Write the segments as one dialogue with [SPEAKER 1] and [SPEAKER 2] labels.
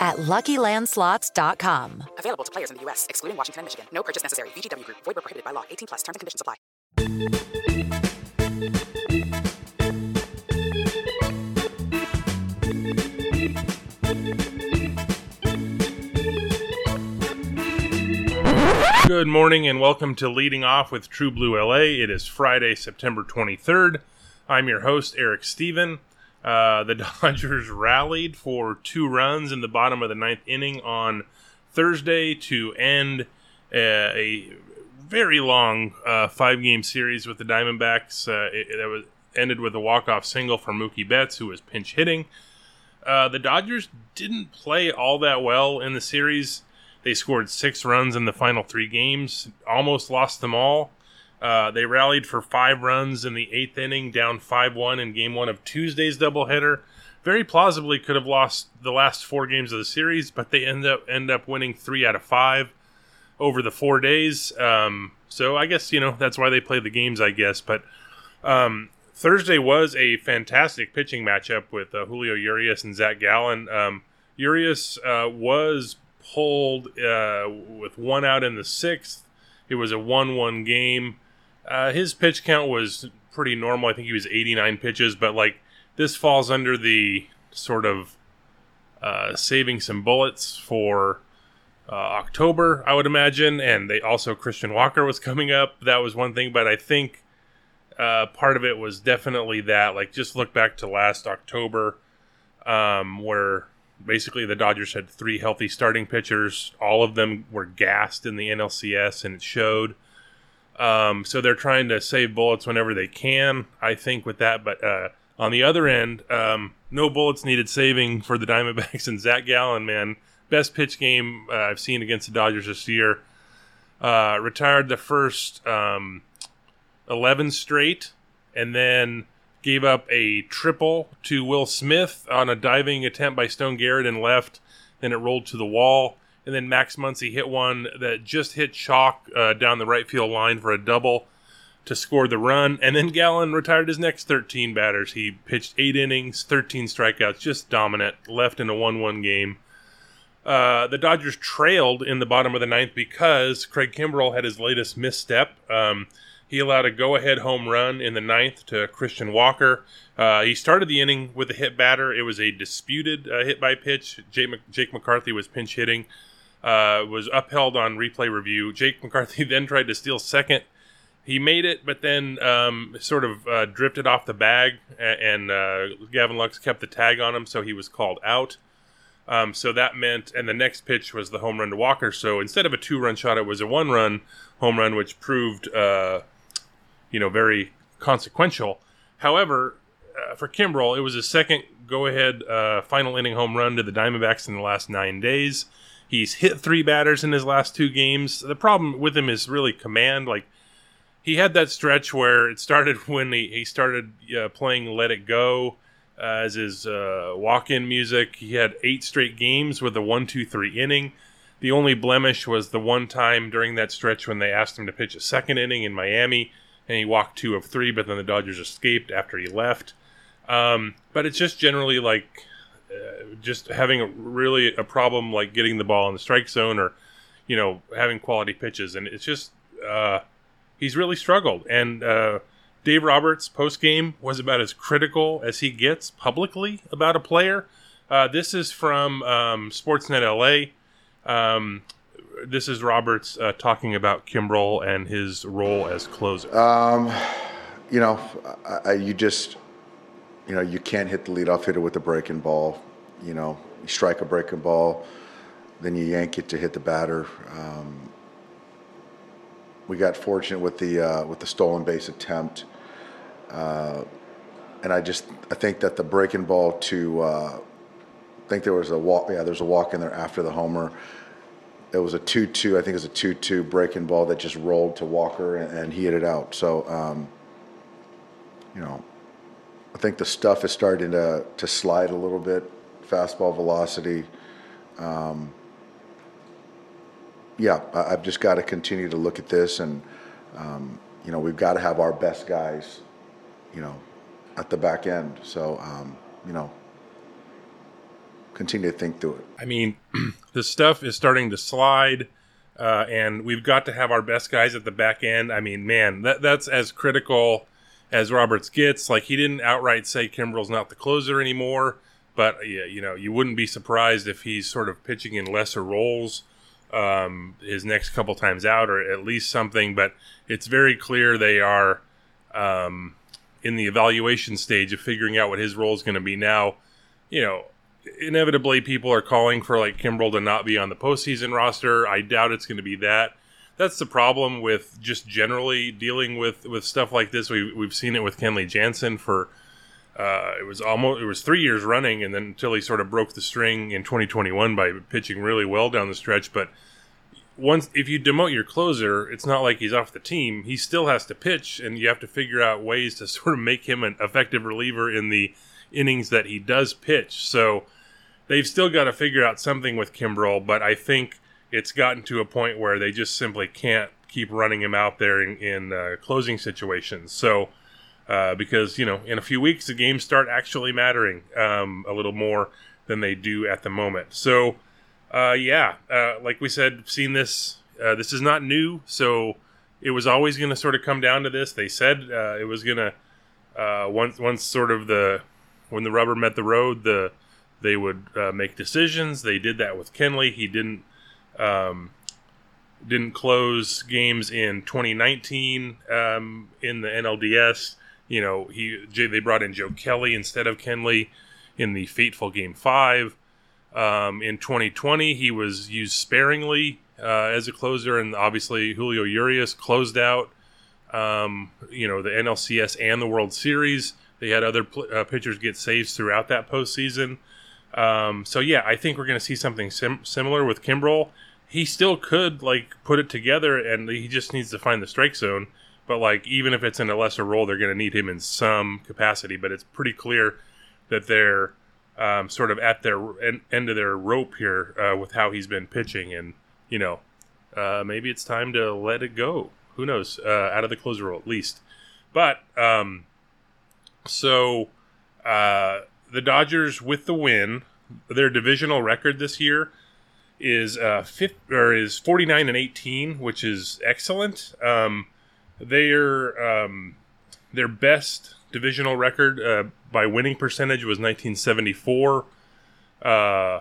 [SPEAKER 1] at LuckyLandSlots.com.
[SPEAKER 2] Available to players in the U.S., excluding Washington and Michigan. No purchase necessary. VGW Group, void were prohibited by law. 18 plus terms and conditions apply.
[SPEAKER 3] Good morning and welcome to Leading Off with True Blue LA. It is Friday, September 23rd. I'm your host, Eric Stephen. Uh, the Dodgers rallied for two runs in the bottom of the ninth inning on Thursday to end uh, a very long uh, five game series with the Diamondbacks. Uh, it, that was ended with a walk off single for Mookie Betts, who was pinch hitting. Uh, the Dodgers didn't play all that well in the series. They scored six runs in the final three games, almost lost them all. Uh, they rallied for five runs in the eighth inning, down 5 1 in game one of Tuesday's doubleheader. Very plausibly could have lost the last four games of the series, but they end up end up winning three out of five over the four days. Um, so I guess you know that's why they play the games, I guess. But um, Thursday was a fantastic pitching matchup with uh, Julio Urias and Zach Gallen. Um, Urias uh, was pulled uh, with one out in the sixth. It was a one-one game. Uh, his pitch count was pretty normal. I think he was 89 pitches, but like this falls under the sort of uh, saving some bullets for uh, October, I would imagine. And they also Christian Walker was coming up. That was one thing, but I think uh, part of it was definitely that. Like just look back to last October, um, where basically the Dodgers had three healthy starting pitchers. All of them were gassed in the NLCS, and it showed. Um, so they're trying to save bullets whenever they can, I think, with that. But uh, on the other end, um, no bullets needed saving for the Diamondbacks and Zach Gallen, man. Best pitch game uh, I've seen against the Dodgers this year. Uh, retired the first um, 11 straight, and then gave up a triple to Will Smith on a diving attempt by Stone Garrett and left. Then it rolled to the wall. And then Max Muncy hit one that just hit chalk uh, down the right field line for a double to score the run. And then Gallen retired his next 13 batters. He pitched eight innings, 13 strikeouts, just dominant, left in a 1 1 game. Uh, the Dodgers trailed in the bottom of the ninth because Craig Kimbrel had his latest misstep. Um, he allowed a go ahead home run in the ninth to Christian Walker. Uh, he started the inning with a hit batter. It was a disputed uh, hit by pitch. Jake, Jake McCarthy was pinch hitting, uh, was upheld on replay review. Jake McCarthy then tried to steal second. He made it, but then um, sort of uh, drifted off the bag, and uh, Gavin Lux kept the tag on him, so he was called out. Um, so that meant, and the next pitch was the home run to Walker. So instead of a two run shot, it was a one run home run, which proved, uh, you know, very consequential. However, uh, for Kimbrel, it was his second go ahead uh, final inning home run to the Diamondbacks in the last nine days. He's hit three batters in his last two games. The problem with him is really command. Like, he had that stretch where it started when he, he started uh, playing Let It Go uh, as his uh, walk in music. He had eight straight games with a one, two, three inning. The only blemish was the one time during that stretch when they asked him to pitch a second inning in Miami, and he walked two of three, but then the Dodgers escaped after he left. Um, but it's just generally like just having a, really a problem like getting the ball in the strike zone or you know having quality pitches, and it's just uh, he's really struggled. And uh, Dave Roberts post game was about as critical as he gets publicly about a player. Uh, this is from um, Sportsnet LA. Um, this is Roberts uh, talking about Kimbrel and his role as closer.
[SPEAKER 4] Um, you know, I, I, you just, you know, you can't hit the leadoff hitter with a breaking ball. You know, you strike a breaking ball, then you yank it to hit the batter. Um, we got fortunate with the uh, with the stolen base attempt, uh, and I just I think that the breaking ball to uh, I think there was a walk yeah there's a walk in there after the homer. It was a two-two. I think it was a two-two breaking ball that just rolled to Walker and, and he hit it out. So, um, you know, I think the stuff is starting to to slide a little bit. Fastball velocity. Um, yeah, I, have just got to continue to look at this, and um, you know, we've got to have our best guys, you know, at the back end. So, um, you know, continue to think through it.
[SPEAKER 3] I mean, the stuff is starting to slide, uh, and we've got to have our best guys at the back end. I mean, man, that that's as critical as Roberts gets. Like he didn't outright say Kimbrel's not the closer anymore, but yeah, you know, you wouldn't be surprised if he's sort of pitching in lesser roles um, his next couple times out, or at least something. But it's very clear they are um, in the evaluation stage of figuring out what his role is going to be. Now, you know, inevitably people are calling for like Kimbrel to not be on the postseason roster. I doubt it's going to be that. That's the problem with just generally dealing with with stuff like this. We we've seen it with Kenley Jansen for uh, it was almost it was three years running, and then until he sort of broke the string in 2021 by pitching really well down the stretch. But once if you demote your closer, it's not like he's off the team. He still has to pitch, and you have to figure out ways to sort of make him an effective reliever in the innings that he does pitch. So they've still got to figure out something with Kimbrel, but I think it's gotten to a point where they just simply can't keep running him out there in, in uh, closing situations. So uh, because you know in a few weeks the games start actually mattering um, a little more than they do at the moment. So uh, yeah, uh, like we said, seen this. Uh, this is not new, so it was always going to sort of come down to this. They said uh, it was going to once once sort of the when the rubber met the road, the they would make decisions. They did that with Kenley. He didn't. Um, didn't close games in 2019 um, in the NLDS you know, he they brought in Joe Kelly instead of Kenley in the fateful Game Five. Um, in 2020, he was used sparingly uh, as a closer, and obviously Julio Urias closed out. Um, you know, the NLCS and the World Series. They had other pl- uh, pitchers get saves throughout that postseason. Um, so yeah, I think we're going to see something sim- similar with Kimbrel. He still could like put it together, and he just needs to find the strike zone. But like, even if it's in a lesser role, they're going to need him in some capacity. But it's pretty clear that they're um, sort of at their en- end of their rope here uh, with how he's been pitching, and you know, uh, maybe it's time to let it go. Who knows? Uh, out of the closer role, at least. But um, so uh, the Dodgers with the win, their divisional record this year is uh, fifth or is forty nine and eighteen, which is excellent. Um, their um, their best divisional record uh, by winning percentage was 1974. Uh,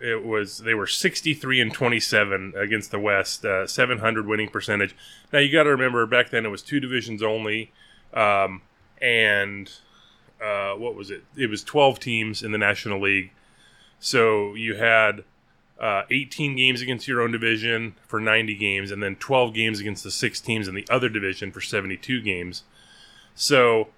[SPEAKER 3] it was they were 63 and 27 against the West, uh, 700 winning percentage. Now you got to remember back then it was two divisions only, um, and uh, what was it? It was 12 teams in the National League. So you had uh, 18 games against your own division for 90 games, and then 12 games against the six teams in the other division for 72 games. So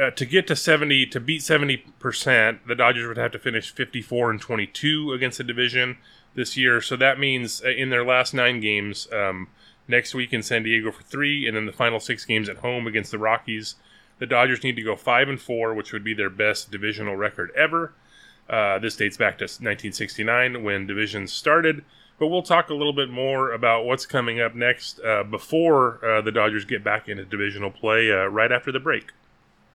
[SPEAKER 3] uh, to get to 70, to beat 70%, the Dodgers would have to finish 54 and 22 against the division this year. So that means uh, in their last nine games, um, next week in San Diego for three, and then the final six games at home against the Rockies, the Dodgers need to go five and four, which would be their best divisional record ever. Uh, this dates back to 1969 when divisions started. But we'll talk a little bit more about what's coming up next uh, before uh, the Dodgers get back into divisional play uh, right after the break.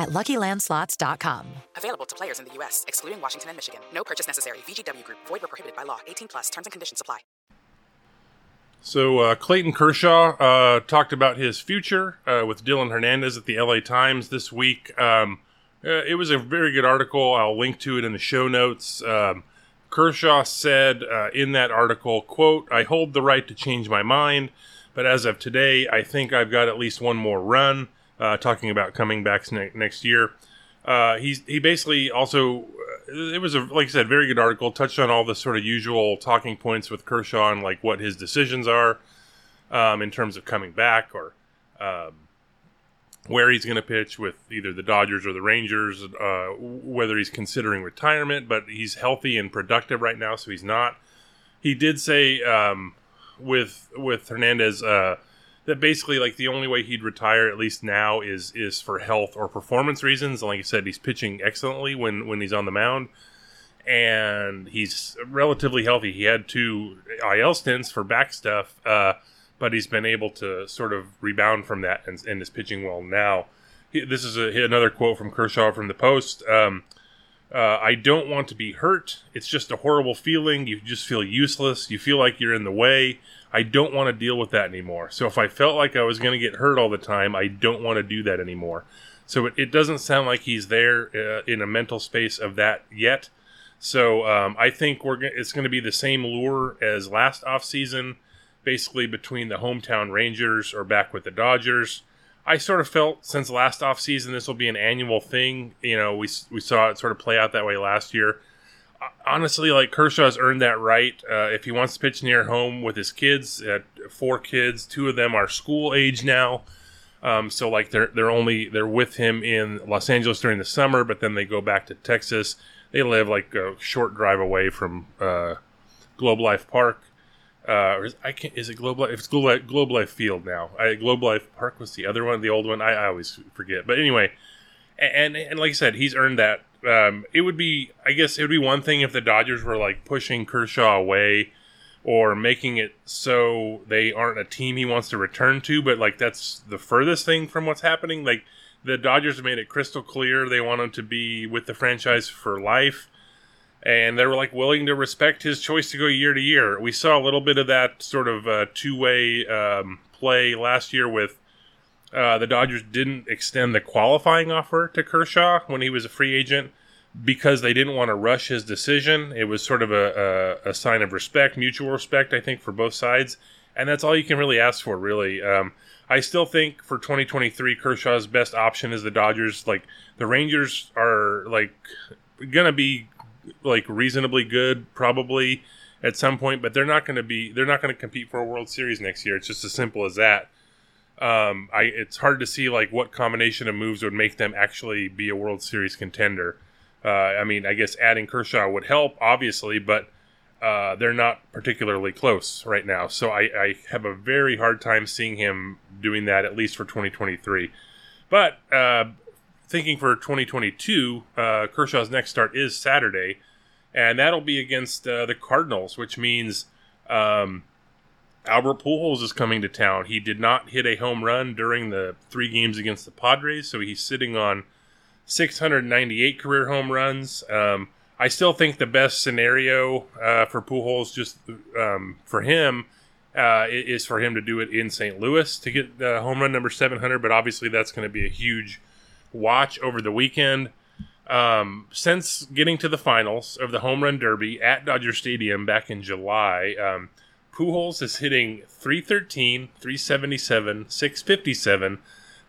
[SPEAKER 1] at LuckyLandSlots.com.
[SPEAKER 2] Available to players in the U.S., excluding Washington and Michigan. No purchase necessary. VGW Group. Void were prohibited by law. 18 plus. Terms and conditions apply.
[SPEAKER 3] So uh, Clayton Kershaw uh, talked about his future uh, with Dylan Hernandez at the LA Times this week. Um, uh, it was a very good article. I'll link to it in the show notes. Um, Kershaw said uh, in that article, "quote I hold the right to change my mind, but as of today, I think I've got at least one more run." Uh, talking about coming back ne- next year. he's he basically also it was a like I said, very good article. Touched on all the sort of usual talking points with Kershaw and like what his decisions are um, in terms of coming back or um, where he's going to pitch with either the Dodgers or the Rangers. Uh, whether he's considering retirement, but he's healthy and productive right now, so he's not. He did say um, with with Hernandez. Uh, that basically like the only way he'd retire at least now is is for health or performance reasons. And like I said, he's pitching excellently when when he's on the mound, and he's relatively healthy. He had two IL stints for back stuff, uh, but he's been able to sort of rebound from that and, and is pitching well now. This is a, another quote from Kershaw from the Post. Um, uh, I don't want to be hurt. It's just a horrible feeling. You just feel useless. You feel like you're in the way. I don't want to deal with that anymore. So if I felt like I was going to get hurt all the time, I don't want to do that anymore. So it, it doesn't sound like he's there uh, in a mental space of that yet. So um, I think we're g- it's going to be the same lure as last offseason, basically between the hometown Rangers or back with the Dodgers. I sort of felt since last offseason this will be an annual thing. You know, we, we saw it sort of play out that way last year honestly, like Kershaw's earned that right. Uh, if he wants to pitch near home with his kids, uh, four kids, two of them are school age now. Um, so like they're they're only they're with him in Los Angeles during the summer, but then they go back to Texas. They live like a short drive away from uh, Globe Life Park. Uh, is, I can't. Is it Globe Life? It's Globe Life, Globe Life Field now. I, Globe Life Park was the other one, the old one. I, I always forget. But anyway, and, and, and like I said, he's earned that um, it would be, I guess, it would be one thing if the Dodgers were like pushing Kershaw away or making it so they aren't a team he wants to return to. But like that's the furthest thing from what's happening. Like the Dodgers made it crystal clear they want him to be with the franchise for life, and they were like willing to respect his choice to go year to year. We saw a little bit of that sort of uh, two way um, play last year with uh, the Dodgers didn't extend the qualifying offer to Kershaw when he was a free agent because they didn't want to rush his decision. It was sort of a, a, a, sign of respect, mutual respect, I think, for both sides. And that's all you can really ask for, really. Um, I still think for 2023, Kershaw's best option is the Dodgers. Like, the Rangers are, like, going to be, like, reasonably good, probably, at some point, but they're not going to be, they're not going to compete for a World Series next year. It's just as simple as that. Um, I it's hard to see like what combination of moves would make them actually be a World Series contender. Uh, I mean, I guess adding Kershaw would help, obviously, but uh, they're not particularly close right now. So I, I, have a very hard time seeing him doing that, at least for 2023. But uh, thinking for 2022, uh, Kershaw's next start is Saturday, and that'll be against uh, the Cardinals, which means um, Albert Pujols is coming to town. He did not hit a home run during the three games against the Padres, so he's sitting on 698 career home runs. Um, I still think the best scenario uh, for Pujols, just um, for him, uh, is for him to do it in St. Louis to get uh, home run number 700. But obviously, that's going to be a huge watch over the weekend. Um, since getting to the finals of the Home Run Derby at Dodger Stadium back in July, um, Pujols is hitting 313, 377, 657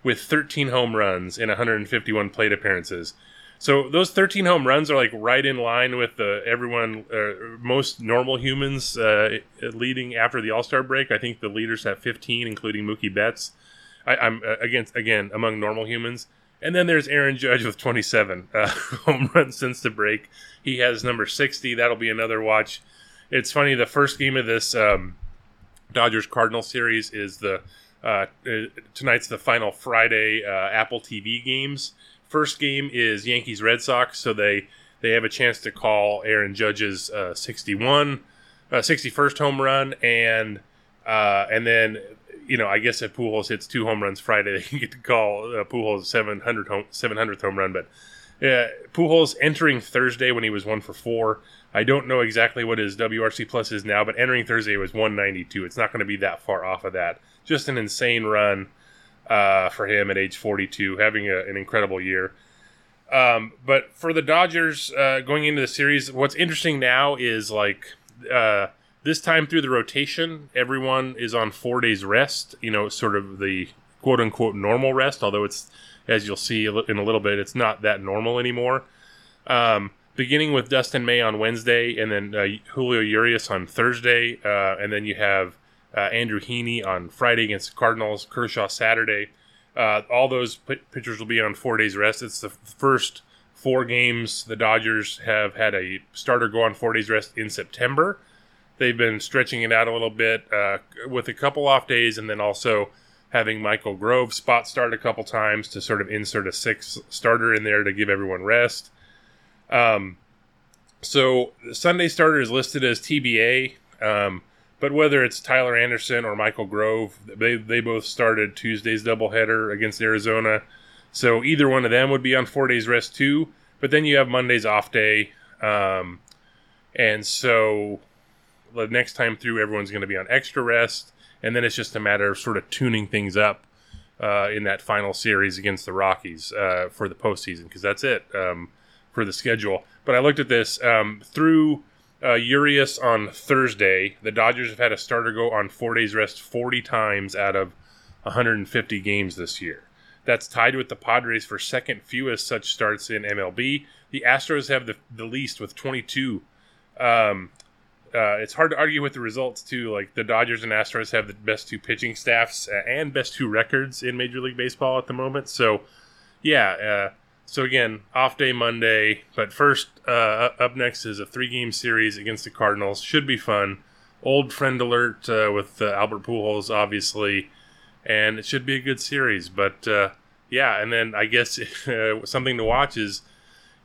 [SPEAKER 3] with 13 home runs in 151 plate appearances. So those 13 home runs are like right in line with the everyone uh, most normal humans uh, leading after the All Star break. I think the leaders have 15, including Mookie Betts. I, am uh, against again among normal humans. And then there's Aaron Judge with 27 uh, home runs since the break. He has number 60. That'll be another watch. It's funny. The first game of this um, Dodgers Cardinal series is the uh, uh, tonight's the final Friday uh, Apple TV games. First game is Yankees Red Sox, so they they have a chance to call Aaron Judge's uh, 61, 61st home run, and and then you know, I guess if Pujols hits two home runs Friday, they can get to call uh, Pujols 700 home, 700th home run. But uh, Pujols entering Thursday when he was one for four. I don't know exactly what his WRC plus is now, but entering Thursday was 192. It's not going to be that far off of that. Just an insane run uh, for him at age 42, having a, an incredible year. Um, but for the Dodgers uh, going into the series, what's interesting now is like uh, this time through the rotation, everyone is on four days rest. You know, sort of the quote unquote normal rest, although it's, as you'll see in a little bit, it's not that normal anymore. Um, beginning with Dustin May on Wednesday, and then uh, Julio Urias on Thursday, uh, and then you have uh, Andrew Heaney on Friday against the Cardinals, Kershaw Saturday. Uh, all those p- pitchers will be on four days rest. It's the first four games the Dodgers have had a starter go on four days rest in September they've been stretching it out a little bit uh, with a couple off days, and then also having Michael Grove spot start a couple times to sort of insert a six starter in there to give everyone rest. Um, so Sunday starter is listed as TBA, um, but whether it's Tyler Anderson or Michael Grove, they they both started Tuesday's doubleheader against Arizona. So either one of them would be on four days rest too. But then you have Monday's off day, um, and so the next time through, everyone's going to be on extra rest, and then it's just a matter of sort of tuning things up uh, in that final series against the Rockies uh, for the postseason because that's it um, for the schedule. But I looked at this um, through uh, Urias on Thursday. The Dodgers have had a starter go on four days rest 40 times out of 150 games this year. That's tied with the Padres for second fewest such starts in MLB. The Astros have the, the least with 22. Um, uh, it's hard to argue with the results too. Like the Dodgers and Astros have the best two pitching staffs uh, and best two records in Major League Baseball at the moment. So, yeah. Uh, so again, off day Monday, but first uh, up next is a three-game series against the Cardinals. Should be fun. Old friend alert uh, with uh, Albert Pujols, obviously, and it should be a good series. But yeah, and then I guess something to watch is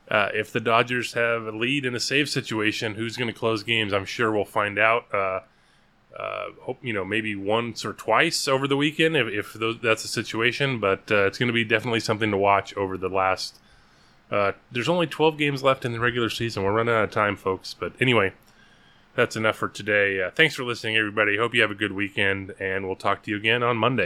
[SPEAKER 3] uh, if the Dodgers have a lead in a save situation, who's going to close games? I'm sure we'll find out. Uh, hope you know maybe once or twice over the weekend if, if those, that's the situation. But uh, it's going to be definitely something to watch over the last. Uh, there's only 12 games left in the regular season. We're running out of time, folks. But anyway, that's enough for today. Uh, thanks for listening, everybody. Hope you have a good weekend, and we'll talk to you again on Monday.